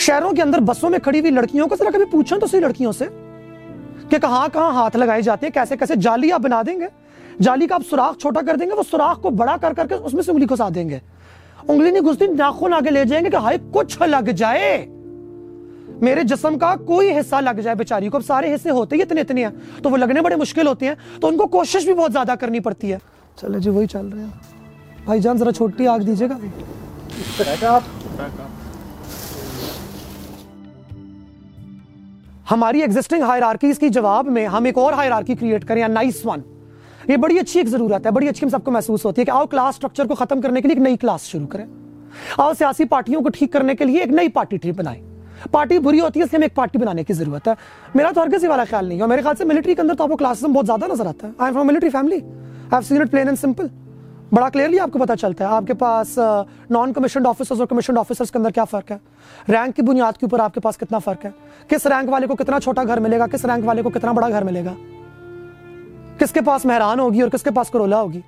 شہروں کے اندر بسوں میں کھڑی ہوئی لڑکیوں کو ذرا کبھی پوچھیں تو صحیح لڑکیوں سے کہ کہاں کہاں ہاتھ لگائے جاتے ہیں کیسے کیسے جالی آپ بنا دیں گے؟ جالی کا آپ سوراخ چھوٹا کر دیں گے، وہ سوراخ کو بڑا کر کر کے اس میں سے انگلی گھسا دیں گے۔ انگلی نہیں گھستی، ناخن آگے لے جائیں گے کہ ہائے، کچھ لگ جائے۔ میرے جسم کا کوئی حصہ لگ جائے بیچاری کو، اب سارے حصے ہوتے ہی اتنے اتنے ہیں، تو وہ لگنے بڑے مشکل ہوتے ہیں، تو ان کو کوشش بھی بہت زیادہ کرنی پڑتی ہے۔ چلے جی وہی چل رہے ہیں۔ بھائی جان، ذرا چھوٹی آگ دیجیے گا۔ ہماری ایگزسٹنگ ہائرارکیز کی جواب میں ہم ایک اور ہائرارکی کریٹ کریں نائس ون یہ بڑی اچھی ایک ضرورت ہے، بڑی اچھی ہم سب کو محسوس ہوتی ہے کہ آؤ کلاس سٹرکچر کو ختم کرنے کے لیے ایک نئی کلاس شروع کریں۔ آؤ سیاسی پارٹیوں کو ٹھیک کرنے کے لیے ایک نئی پارٹی ٹھیک بنائیں۔ پارٹی بری ہوتی ہے اس لیے ہمیں ایک پارٹی بنانے کی ضرورت ہے۔ میرا تو ہرگز ہی والا خیال نہیں ہے میرے خیال سے ملٹری کے اندر تو آپ کو کلاسزم بہت زیادہ نظر آتا ہے۔ I am from military family I have seen it plain and simple بڑا کلیئرلی آپ کو پتا چلتا ہے۔ آپ کے پاس نان کمیشنڈ آفیسرز اور کمیشنڈ آفیسرز کے اندر کیا فرق ہے؟ رینک کی بنیاد کے اوپر آپ کے پاس کتنا فرق ہے؟ کس رینک والے کو کتنا چھوٹا گھر ملے گا؟ کس رینک والے کو کتنا بڑا گھر ملے گا؟ کس کے پاس مہران ہوگی اور کس کے پاس کرولا ہوگی؟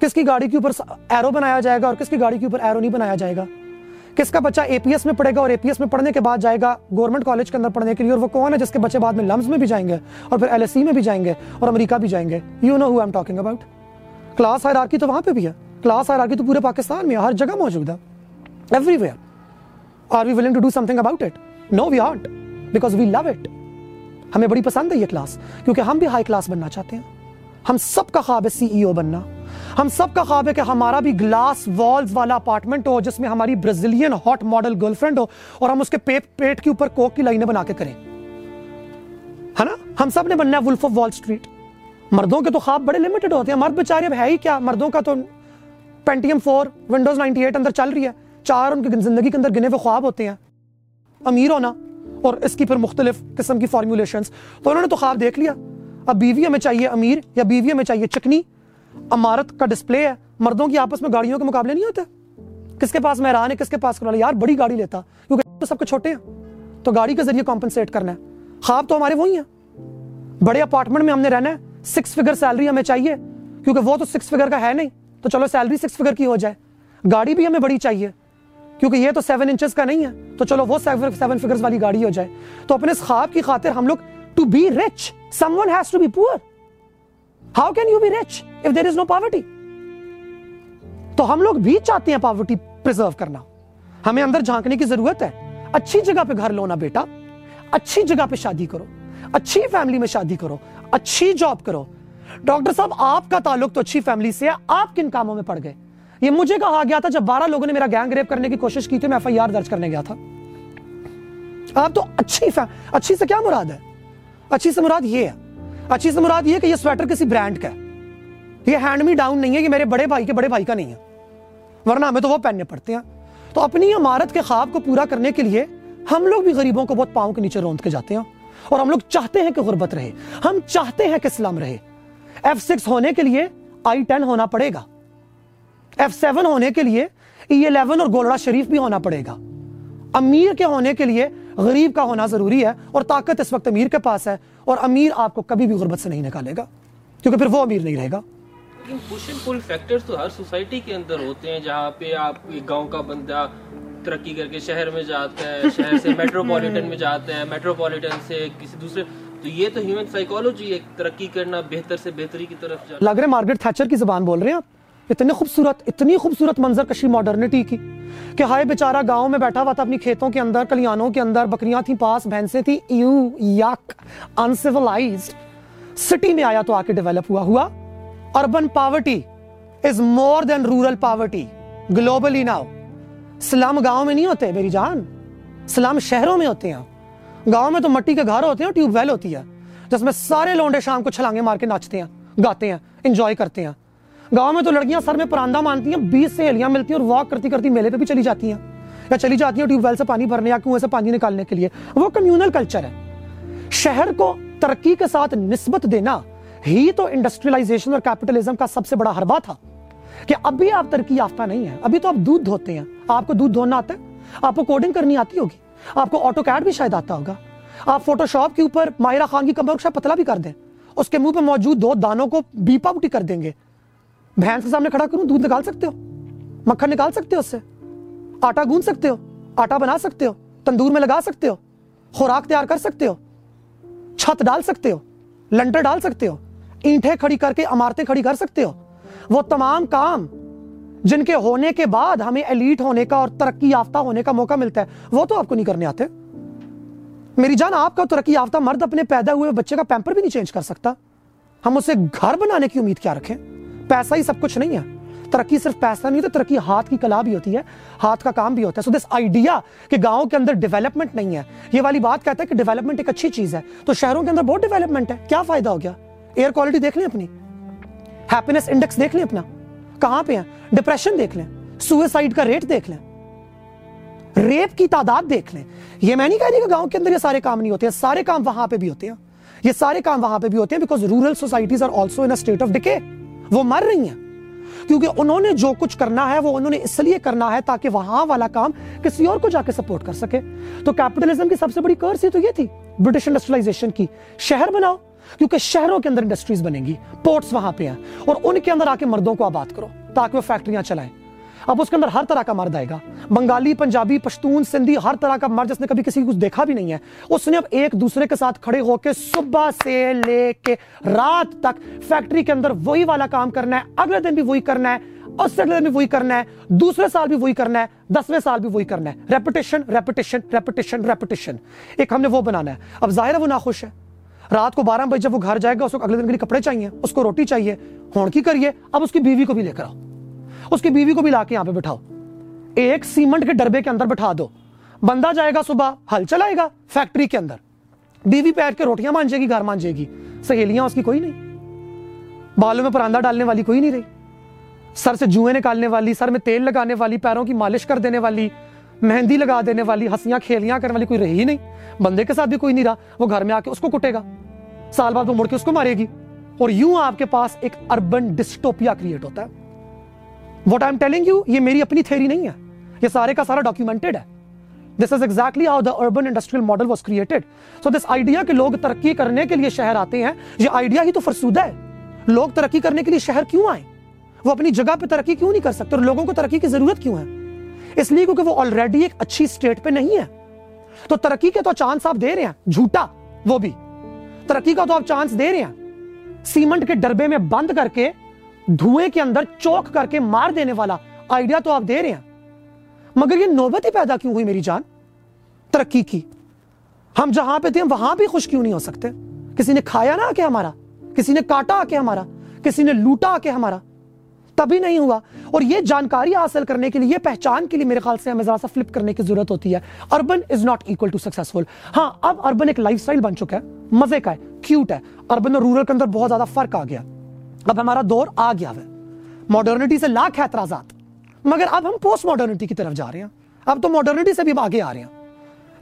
کس کی گاڑی کے اوپر ایرو بنایا جائے گا اور کس کی گاڑی کے اوپر ایرو نہیں بنایا جائے گا؟ کس کا بچہ اے پی ایس میں پڑھے گا اور اے پی ایس میں پڑھنے کے بعد جائے گا گورنمنٹ کالج کے اندر پڑھنے کے لیے اور وہ کون ہے جس کے بچے بعد میں لمز میں بھی جائیں گے اور پھر ایل ایس سی میں بھی جائیں گے اور امریکہ بھی جائیں گے؟ You know who I'm talking about class hierarchy تو وہاں پہ بھی ہے۔ کلاس ہائرارکی تو پورے پاکستان میں ہر جگہ موجود ہے۔ Everywhere are we willing to do something about it no we aren't because we love it ہمیں بڑی پسند ہے یہ کلاس کیونکہ ہم بھی ہائی کلاس بننا چاہتے ہیں۔ ہم سب کا خواب ہے سی ای او بننا۔ ہم سب کا خواب ہے کہ ہمارا بھی گلاس والز والا اپارٹمنٹ ہو، جس میں ہماری Brazilian hot model girl friend ہو، اور ہم اس کے پیٹ کے اوپر کوک کی لائنیں بنا کے کریں۔ ہے نا؟ ہم سب نے بننا ہے ولف آف وال اسٹریٹ مردوں کے تو خواب بڑے لمیٹڈ ہوتے ہیں۔ مرد بیچارے اب ہے ہی کیا؟ مردوں کا تو Pentium four Windows ninety eight اندر چل رہی ہے۔ چار ان کی زندگی کے اندر گنے ہوئے خواب ہوتے ہیں۔ امیر ہونا اور اس کی پھر مختلف قسم کی فارمولیشنز تو انہوں نے تو خواب دیکھ لیا۔ اب بیوی ہمیں چاہیے امیر یا بیوی ہمیں چاہیے چکنی؟ امارت کا ڈسپلے ہے۔ مردوں کی آپس میں گاڑیوں کے مقابلے نہیں ہوتے۔ کس کے پاس مہران ہے، کس کے پاس کروالا یار بڑی گاڑی لیتا۔ کیونکہ تو سب کے چھوٹے ہیں۔ تو گاڑی کے ذریعے کمپنسیٹ کرنا ہے۔ خواب تو ہمارے وہی ہیں۔ بڑے اپارٹمنٹ میں ہم نے رہنا ہے۔ سکس فگر سیلری ہمیں چاہیے؟ کیونکہ وہ تو سکس فگر کا ہے نہیں۔ تو چلو سیلری سکس فگر کی ہو جائے۔ گاڑی بھی ہمیں بڑی چاہیے۔ کیونکہ یہ تو سیون انچز کا نہیں ہے۔ تو چلو وہ سیون فگرز والی گاڑی ہو جائے۔ تو اپنے اس خواب کی خاطر ہم لوگ to be rich someone has to be poor how can you be rich if there is no poverty تو ہم لوگ بھی چاہتے ہیں پاورٹی پرزرو کرنا۔ ہمیں اندر جھانکنے کی ضرورت ہے۔ اچھی جگہ پہ گھر لونا بیٹا۔ اچھی جگہ پہ شادی کرو۔ اچھی فیملی میں شادی کرو۔ اچھی جاب کرو۔ ڈاکٹر صاحب، آپ کا تعلق تو اچھی فیملی سے ہے، آپ کن کاموں میں پڑ گئے؟ یہ مجھے کہا گیا تھا جب بارہ لوگوں نے میرا گینگ ریپ کرنے کی کوشش کی تھی، میں ایف آئی آر درج کرنے گیا تھا۔ آپ تو اچھی فیم... اچھی سے کیا مراد ہے؟ اچھی سے مراد یہ ہے، اچھی سے مراد یہ کہ یہ سویٹر کسی برانڈ کا ہے۔ یہ ہینڈ می ڈاؤن نہیں ہے یہ میرے بڑے بھائی کے بڑے بھائی کا نہیں ہے۔ ورنہ ہمیں تو وہ پہننے پڑتے ہیں۔ تو اپنی عمارت کے خواب کو پورا کرنے کے لیے ہم لوگ بھی غریبوں کو بہت پاؤں کے نیچے روند کے جاتے ہیں۔ اور ہم لوگ چاہتے ہیں کہ غربت رہے۔ ہم چاہتے ہیں کہ اسلام رہے۔ ایف سکس ہونے کے لیے آئی ٹین ہونا پڑے گا۔ ایف سیون ہونے کے لیے e ای الیون اور گولڑا شریف بھی ہونا پڑے گا۔ امیر کے ہونے کے لیے غریب کا ہونا ضروری ہے اور طاقت اس وقت امیر کے پاس ہے اور امیر آپ کو کبھی بھی غربت سے نہیں نکالے گا۔ کیونکہ پھر وہ امیر نہیں رہے گا۔ لیکن پش اینڈ پل فیکٹرز تو ہر سوسائٹی کے اندر ہوتے ہیں جہاں پہ آپ ایک گاؤں کا بندہ ترقی کر کے شہر میں جاتا ہے، شہر سے میٹروپولیٹن میں جاتا ہے میٹروپولیٹن سے کسی دوسرے تو یہ تو ہیومن سائیکالوجی ہے، ترقی کرنا بہتر سے بہتری کی طرف جانا۔ لگ رہے مارگریٹ تھیچر کی زبان بول رہے ہیں آپ؟ اتنی خوبصورت اتنی خوبصورت منظر کشی ماڈرنٹی کی کہ ہائے بیچارہ گاؤں میں بیٹھا ہوا تھا، اپنی کھیتوں کے اندر، کلیانوں کے اندر، بکریاں تھیں پاس، بھینسیں تھیں یو یک انسیولائزڈ سٹی میں آیا تو آ کے ڈیولپ ہوا ہوا۔ Urban poverty is more than rural poverty globally now سلام گاؤں میں نہیں ہوتے میری جان۔ سلام شہروں میں ہوتے ہیں۔ گاؤں میں تو مٹی کے گھر ہوتے ہیں ٹیوب ویل ہوتی ہے۔ جس میں سارے لونڈے شام کو چھلانگے مار کے ناچتے ہیں، گاتے ہیں، انجوائے کرتے ہیں۔ گاؤں میں تو لڑکیاں سر میں پراندہ مانتی ہیں، بیس سہیلیاں ملتی ہیں اور واک کرتی کرتی میلے پہ بھی چلی جاتی ہیں۔ یا چلی جاتی ہیں ٹیوب ویل سے پانی بھرنے یا کنویں سے پانی نکالنے کے لیے۔ وہ کمیونل کلچر ہے۔ شہر کو ترقی کے ساتھ نسبت دینا ہی تو انڈسٹریلائزیشن اور کیپٹلزم کا سب سے بڑا حربہ تھا۔ کہ اب بھی آپ ترقی یافتہ نہیں ہیں، ابھی تو آپ دودھ دھوتے ہیں۔ آپ کو دودھ دھونا آتا ہے، آپ کو کوڈنگ کرنی آتی ہوگی، آپ کو آٹو کیڈ بھی شاید آتا ہوگا۔ آپ فوٹو شاپ کے اوپر ماہرہ خان کی کمر شاید پتلا بھی کر دیں، اس کے منہ پہ موجود دو دانوں کو بیپا بوٹی کر دیں گے۔ بھینس کے سامنے کھڑا کروں، دودھ نکال سکتے ہو، مکھن نکال سکتے ہو اس سے۔ آٹا گون سکتے ہو، آٹا بنا سکتے ہو، تندور میں لگا سکتے ہو، خوراک تیار کر سکتے ہو، چھت ڈال سکتے ہو، لنٹر ڈال سکتے ہو، اینٹیں کھڑی کر کے عمارتیں کھڑی کر سکتے ہو۔ وہ تمام کام جن کے ہونے کے بعد ہمیں ایلیٹ ہونے کا اور ترقی یافتہ ہونے کا موقع ملتا ہے، وہ تو آپ کو نہیں کرنے آتے۔ میری جان، آپ کا ترقی یافتہ مرد اپنے پیدا ہوئے بچے کا پیمپر بھی نہیں چینج کر سکتا۔ ہم اسے گھر بنانے کی امید کیا رکھیں؟ پیسہ ہی سب کچھ نہیں ہے۔ ترقی صرف پیسہ نہیں، تو ترقی ہاتھ کی کلا بھی ہوتی ہے، ہاتھ کا کام بھی ہوتا ہے۔ سو دس آئیڈیا کہ گاؤں کے اندر ڈیولپمنٹ نہیں ہے، یہ والی بات کہتا ہے کہ ڈیولپمنٹ ایک اچھی چیز ہے۔ تو شہروں کے اندر بہت ڈیولپمنٹ ہے۔ کیا فائدہ ہو گیا؟ ایئر کوالٹی دیکھ لیں اپنی۔ ہیپینس انڈیکس دیکھ لیں اپنا۔ کہاں پہ ہیں؟ ڈپریشن دیکھ لیں سوئسائڈ کا ریٹ دیکھ لیں ریپ کی تعداد دیکھ لیں۔ یہ میں نہیں کہہ رہی کہ گاؤں کے اندر یہ سارے کام نہیں ہوتے ہیں سارے کام وہاں پہ بھی ہوتے ہیں۔ یہ سارے کام وہاں پہ بھی ہوتے ہیں because rural societies are also in state of decay وہ مر رہی ہیں۔ کیونکہ انہوں نے جو کچھ کرنا ہے، وہ انہوں نے اس لیے کرنا ہے تاکہ وہاں والا کام کسی اور کو جا کے سپورٹ کر سکے۔ تو کیپٹلزم کی سب سے بڑی کرس ہی تو یہ تھی برٹش انڈسٹریلائزیشن کی۔ شہر بناؤ۔ کیونکہ شہروں کے اندر انڈسٹریز بنیں گی پورٹس وہاں پہ ہیں۔ اور ان کے اندر آ کے مردوں کو آباد کرو تاکہ وہ فیکٹریاں چلائیں۔ اب اس کے اندر ہر طرح کا مرد آئے گا۔ بنگالی، پنجابی، پشتون، سندھی، ہر طرح کا مرد جس نے کبھی کسی کو کچھ دیکھا بھی نہیں ہے۔ اس نے اب ایک دوسرے کے ساتھ کھڑے ہو کے صبح سے لے کے رات تک فیکٹری کے اندر وہی والا کام کرنا ہے۔ اگلے دن بھی وہی کرنا ہے۔ اس سے اگلے دن بھی وہی کرنا ہے۔ دوسرے سال بھی وہی کرنا ہے۔ دسویں سال بھی وہی کرنا ہے۔ ریپٹیشن ریپٹیشن ریپٹیشن ریپٹیشن ایک ہم نے وہ بنانا ہے۔ اب ظاہر ہے وہ ناخوش ہے۔ رات کو بارہ بجے جب وہ گھر جائے گا، اس کو اگلے دن کے لیے کپڑے چاہیے، اس کو روٹی چاہیے، ہون کی کریے، اب اس کی بیوی کو بھی لے کر آؤ۔ اس کی بیوی کو بھی لا کے یہاں پہ بٹھاؤ۔ ایک سیمنٹ کے ڈربے کے اندر بٹھا دو۔ بندہ جائے گا صبح، ہل چلائے گا فیکٹری کے اندر۔ بیوی بیٹھ کے روٹیاں مانجے گی، گھر مانجے گی۔ سہیلیاں اس کی کوئی نہیں۔ بالوں میں پراندہ ڈالنے والی کوئی نہیں رہی۔ سر سے جوئیں نکالنے والی، سر میں تیل لگانے والی، پیروں کی مالش کر دینے والی، مہندی لگا دینے والی، ہنسیاں، کھیلیاں کرنے والی کوئی رہی ہی نہیں۔ بندے کے ساتھ بھی کوئی نہیں رہا، وہ گھر میں آ کے اس کو کٹے گا۔ سال بعد وہ مڑ کے اس کو مارے گی۔ اور یوں آپ کے پاس ایک اربن ڈسٹوپیا کریٹ ہوتا ہے۔ What I am telling you یہ میری اپنی تھیری نہیں ہے۔ یہ سارے کا سارا ڈاکیومنٹڈ ہے۔ This is exactly how the urban industrial model was created so this idea کہ لوگ ترقی کرنے کے لیے شہر آتے ہیں، یہ آئیڈیا ہی تو فرسودہ ہے۔ لوگ ترقی کرنے کے لیے شہر کیوں آئے؟ وہ اپنی جگہ پہ ترقی کیوں نہیں کر سکتے؟ اور لوگوں کو ترقی کی ضرورت کیوں ہے؟ اس لیے کیونکہ وہ آلریڈی ایک اچھی اسٹیٹ پہ نہیں ہے۔ تو ترقی کے تو چانس آپ دے رہے ہیں، جھوٹا، وہ بھی۔ ترقی کا تو آپ چانس دے رہے ہیں۔ سیمنٹ کے ڈربے میں بند کر کے دھوئے کے اندر چوک کر کے مار دینے والا آئیڈیا تو آپ دے رہے ہیں۔ مگر یہ نوبت ہی پیدا کیوں ہوئی میری جان؟ ترقی کی۔ ہم جہاں پہ تھے وہاں بھی خوش کیوں نہیں ہو سکتے؟ کسی نے کھایا نہ آ کے ہمارا، کسی نے کاٹا آ کے ہمارا، کسی نے لوٹا آ کے ہمارا۔ تبھی نہیں ہوا۔ اور یہ جانکاری حاصل کرنے کے لیے، یہ پہچان کے لیے میرے خیال سے ہمیں ذرا سا فلپ کرنے کی ضرورت ہوتی ہے۔ Urban is not equal to successful ہاں اب اربن ایک لائف سٹائل بن چکا ہے۔ مزے کا ہے کیوٹ ہے۔ اربن اور رورل کے اندر بہت زیادہ فرق آ گیا۔ اب ہمارا دور آ گیا ہے۔ ماڈرنٹی سے لاکھ اعتراضات۔ مگر اب ہم پوسٹ ماڈرنٹی کی طرف جا رہے ہیں۔ اب تو ماڈرنٹی سے بھی آگے آ رہے ہیں۔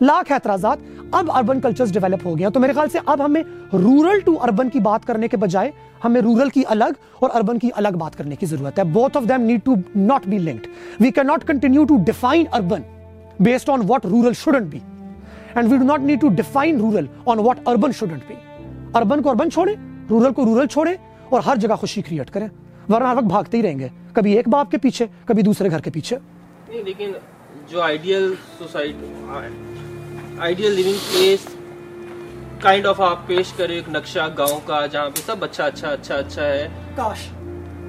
لاکھ اعتراضات اب اربن کلچرز ڈیولپ ہو گیا تو میرے خیال سے اب ہمیں رورل ٹو اربن کی بات کرنے کے بجائے ہمیں رورل کی الگ اور اربن کی الگ بات کرنے کی ضرورت ہے۔ Both of them need to not be linked we can not continue to define urban based on what rural shouldn't be and we do not need to define rural on what urban shouldn't be urban کو urban چھوڑے rural کو rural چھوڑے اور ہر جگہ خوشی create کریں۔ ورنہ ہر وقت بھاگتے ہی رہیں گے۔ کبھی ایک باپ کے پیچھے، کبھی دوسرے گھر کے پیچھے۔ نہیں، لیکن جو ideal society ideal living place kind of آپ پیش کرے ایک نقشہ گاؤں کا جہاں پہ سب اچھا اچھا اچھا اچھا ہے۔ کاش۔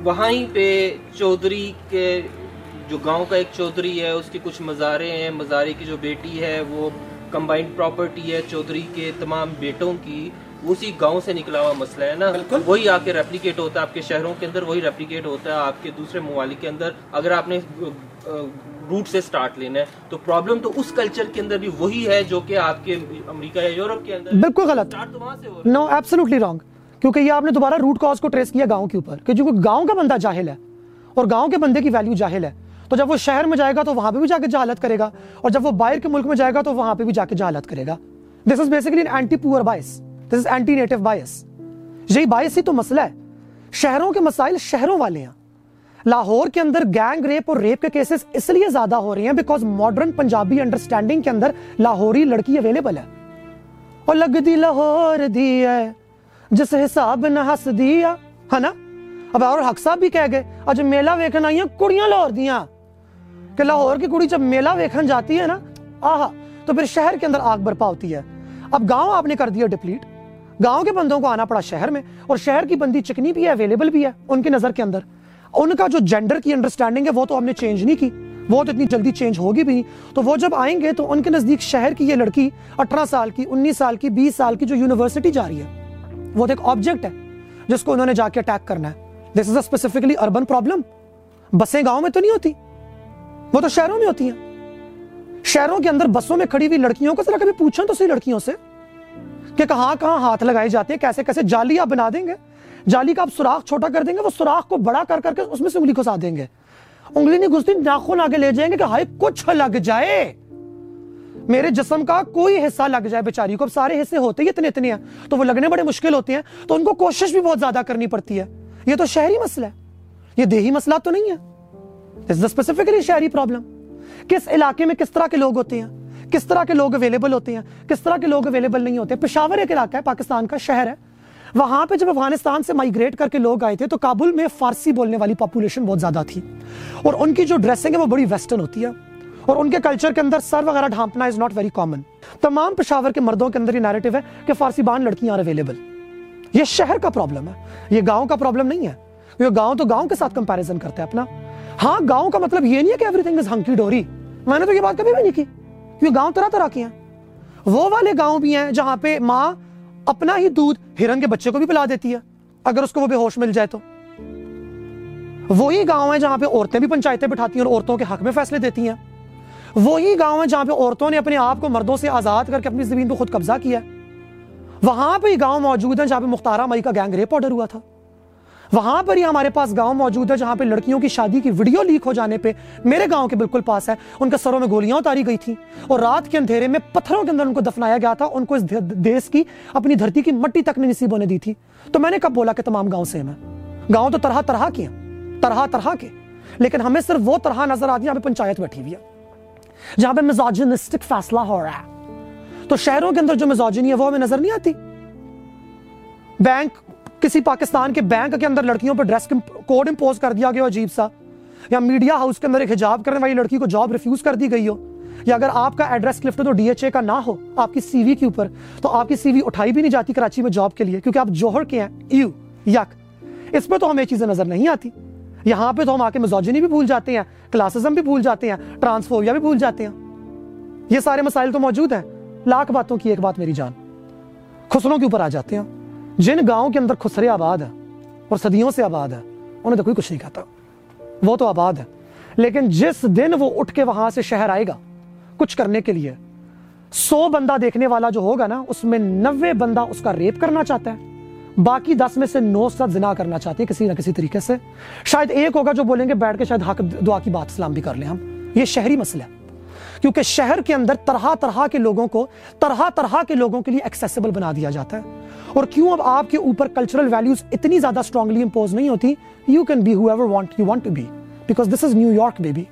وہیں پہ چودھری کے جو گاؤں کا ایک چودھری ہے اس کی کچھ مزارے ہیں۔ مزارے کی جو بیٹی ہے وہ کمبائنڈ پراپرٹی ہے چودھری کے تمام بیٹوں کی۔ اسی گاؤں سے نکلا ہوا مسئلہ ہے نا۔ بالکل۔ وہی آ کے ریپلیکیٹ ہوتا ہے۔ آپ کے شہروں کے اندر وہی ریپلیکیٹ ہوتا ہے آپ کے دوسرے ممالک کے اندر۔ اگر آپ نے روٹ سے سٹارٹ لینا ہے۔ تو پرابلم تو اس کلچر کے اندر بھی وہی ہے جو کہ آپ کے امریکہ یا یورپ کے اندر بالکل غلط۔ نو ایبسلوٹلی رانگ کیونکہ یہ آپ نے دوبارہ روٹ کاز کو ٹریس کیا گاؤں کے اوپر کہ جو گاؤں کا بندہ جاہل ہے اور گاؤں کے بندے کی ویلیو جاہل ہے تو جب وہ شہر میں جائے گا تو وہاں پہ بھی جا کے جہالت کرے گا اور جب وہ باہر کے ملک میں جائے گا تو وہاں پہ بھی جا کے جہالت کرے گا۔ دس از بیسکلی اینٹی پور بائس دس از اینٹی نیٹو بائس یہی باعث ہی تو مسئلہ ہے۔ شہروں کے مسائل شہروں والے ہیں۔ لاہور کے اندر گینگ ریپ اور ریپ کے کیسز اس لیے زیادہ ہو رہے ہیں بیکاز ماڈرن پنجابی انڈرسٹینڈنگ کے اندر لاہوری لڑکی اویلیبل ہے۔ اور لگ دی لاہور دی ہے، جس حساب نہ ہس دیا۔ ہے نا؟ اب اور حق صاحب بھی کہہ گئے اور جب میلہ ویکھن آئی ہیں، کڑیاں لاہور دیاں۔ کہ لاہور کی کڑی جب میلہ ویکھن جاتی ہے نا، آہا، تو پھر شہر کے اندر آگ برپا ہوتی ہے۔ اب گاؤں آپ نے کر دیا ڈپلیٹ گاؤں کے بندوں کو آنا پڑا شہر میں، اور شہر کی بندی چکنی بھی ہے اویلیبل بھی ہے، ان کی نظر کے اندر۔ ان کا جو جینڈر کی انڈرسٹینڈنگ ہے، وہ تو ہم نے چینج نہیں کی. وہ تو اتنی جلدی چینج ہوگی بھی. نہیں تو وہ جب آئیں گے، تو ان کے نزدیک شہر کی یہ لڑکی اٹھارہ سال کی، انیس سال کی، بیس سال کی جو یونیورسٹی جا رہی ہے، وہ تو ایک آبجیکٹ ہے جس کو انہوں نے جا کے اٹیک کرنا ہے. This is a specifically urban problem بسیں گاؤں میں تو نہیں ہوتی. وہ تو شہروں میں ہوتی ہیں. شہروں کے اندر بسوں میں کھڑی ہوئی لڑکیوں کو ذرا کبھی پوچھیں تو صحیح لڑکیوں سے. کہ کہاں کہاں ہاتھ لگائے جاتے ہیں کیسے کیسے جالی آپ بنا دیں گے۔ جالی کا آپ سوراخ چھوٹا کر دیں گے، وہ سوراخ کو بڑا کر کر کے اس میں سے انگلی گھسا دیں گے۔ انگلی نہیں گھستی، ناخن آگے لے جائیں گے کہ ہائے، کچھ لگ جائے۔ میرے جسم کا کوئی حصہ لگ جائے بیچاری کو، اب سارے حصے ہوتے ہی اتنے اتنے ہیں، تو وہ لگنے بڑے مشکل ہوتے ہیں۔ تو ان کو کوشش بھی بہت زیادہ کرنی پڑتی ہے۔ یہ تو شہری مسئلہ ہے۔ یہ دیہی مسئلہ تو نہیں ہے۔ اسپیسیفکلی شہری پرابلم کس علاقے میں کس طرح کے لوگ ہوتے ہیں؟ کس طرح کے لوگ اویلیبل ہوتے ہیں؟ کس طرح کے لوگ اویلیبل نہیں ہوتے؟ پشاور ایک علاقہ ہے، پاکستان کا شہر ہے۔ وہاں پہ جب افغانستان سے مائگریٹ کر کے لوگ آئے تھے تو کابل میں فارسی بولنے والی پاپولیشن بہت زیادہ تھی۔ اور ان کی جو ڈریسنگ ہے وہ بڑی ویسٹرن ہوتی ہے۔ اور ان کے کلچر کے اندر سر وغیرہ ڈھانپنا از ناٹ ویری کامن تمام پشاور کے مردوں کے اندر یہ نیریٹو ہے کہ فارسی بان لڑکیاں اویلیبل یہ شہر کا پرابلم ہے۔ یہ گاؤں کا پرابلم نہیں ہے۔ یہ گاؤں تو گاؤں کے ساتھ کمپیریزن کرتے ہیں اپنا۔ ہاں گاؤں کا مطلب یہ نہیں ہے کہ ایوری تھنگ از ہنکی ڈوری میں نے تو یہ بات کبھی بھی نہیں کی۔ کیونکہ گاؤں طرح طرح کے ہیں۔ وہ والے گاؤں بھی ہیں جہاں پہ ماں اپنا ہی دودھ ہرن کے بچے کو بھی پلا دیتی ہے، اگر اس کو وہ بے ہوش مل جائے تو۔ وہی گاؤں ہے جہاں پہ عورتیں بھی پنچایتیں بٹھاتی ہیں اور عورتوں کے حق میں فیصلے دیتی ہیں۔ وہی گاؤں ہے جہاں پہ عورتوں نے اپنے آپ کو مردوں سے آزاد کر کے اپنی زمین کو خود قبضہ کیا ہے۔ وہاں پہ گاؤں موجود ہے جہاں پہ مختارہ مئی کا گینگ ریپ آرڈر ہوا تھا۔ وہاں پر ہی ہمارے پاس گاؤں موجود ہے جہاں پہ لڑکیوں کی شادی کی ویڈیو لیک ہو جانے پہ میرے گاؤں کے بالکل پاس ہے۔ ان کے سروں میں گولیاں اتاری گئی تھیں اور رات کے اندھیرے میں پتھروں کے اندر ان کو دفنایا گیا تھا۔ ان کو اس دیس کی اپنی دھرتی کی مٹی تک نہیں نصیب ہونے دی تھی۔ تو میں نے کب بولا کہ تمام گاؤں سے میں گاؤں تو طرح طرح کے ہیں۔ طرح طرح کے۔ لیکن ہمیں صرف وہ طرح نظر آتی ہے جہاں پہ پنچایت بیٹھی ہوئی ہے۔ جہاں پہ مزاجنسٹک فیصلہ ہو رہا ہے۔ تو شہروں کے اندر جو مزاجنی ہے وہ ہمیں نظر نہیں آتی۔ بینک کسی پاکستان کے بینک کے اندر لڑکیوں پر ڈریس کوڈ امپوز کر دیا گیا ہو عجیب سا، یا میڈیا ہاؤس کے اندر ایک حجاب کرنے والی لڑکی کو جاب ریفیوز کر دی گئی ہو، یا اگر آپ کا ایڈریس کلفٹ تو ڈی ایچ اے کا نہ ہو، آپ کی سی وی کے اوپر، تو آپ کی سی وی اٹھائی بھی نہیں جاتی کراچی میں جاب کے لیے، کیونکہ آپ جوہر کے ہیں یو یک۔ اس پہ تو ہمیں چیزیں نظر نہیں آتی۔ یہاں پہ تو ہم آ کے مزوجنی بھی بھول جاتے ہیں کلاسزم بھی بھول جاتے ہیں ٹرانسفوریا بھی بھول جاتے ہیں۔ یہ سارے مسائل تو موجود ہیں۔ لاکھ باتوں کی ایک بات میری جان۔ خسروں کے اوپر آ جاتے ہیں۔ جن گاؤں کے اندر خسرے آباد ہے اور صدیوں سے آباد ہے انہیں تو کوئی کچھ نہیں کہتا۔ وہ تو آباد ہے لیکن جس دن وہ اٹھ کے وہاں سے شہر آئے گا، کچھ کرنے کے لیے، سو بندہ دیکھنے والا جو ہوگا نا، اس میں نوے بندہ اس کا ریپ کرنا چاہتا ہے۔ باقی دس میں سے نو سات زنا کرنا چاہتے ہیں کسی نہ کسی طریقے سے۔ شاید ایک ہوگا جو بولیں گے، بیٹھ کے شاید حق دعا کی بات اسلام بھی کر لیں ہم۔ یہ شہری مسئلہ ہے۔ کیونکہ شہر کے اندر طرح طرح کے لوگوں کو، طرح طرح کے لوگوں کے لیے ایکسیسیبل بنا دیا جاتا ہے۔ اور کیوں اب آپ کے اوپر کلچرل ویلیوز اتنی زیادہ اسٹرانگلی امپوز نہیں ہوتی؟ You can be whoever want you want to be because this is New York baby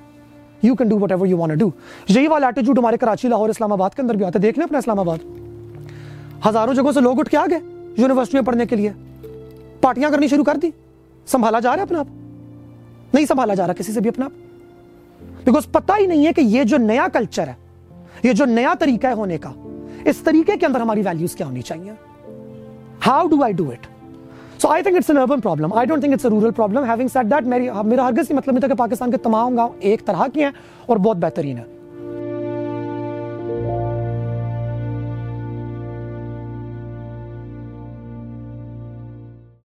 you can do whatever you want do یہی والا ایٹیچیوڈ ہمارے کراچی، لاہور اسلام آباد کے اندر بھی آتا ہے۔ دیکھ لیں اپنا اسلام آباد ہزاروں جگہوں سے لوگ اٹھ کے آ گئے یونیورسٹی میں پڑھنے کے لیے۔ پارٹیاں کرنی شروع کر دی۔ سنبھالا جا رہا ہے اپنا آپ۔ نہیں سنبھالا جا رہا کسی سے بھی اپنا آپ۔ بیکاز پتہ ہی نہیں ہے کہ یہ جو نیا کلچر ہے، یہ جو نیا طریقہ ہے ہونے کا، اس طریقے کے اندر ہماری ویلیوز کیا ہونی چاہیے؟ How do I do it so I think it's an urban problem I don't think it's a rural problem having said that میری میرا ہرگز مطلب نہیں تھا کہ پاکستان کے تمام گاؤں ایک طرح کے ہیں اور بہت بہترین ہے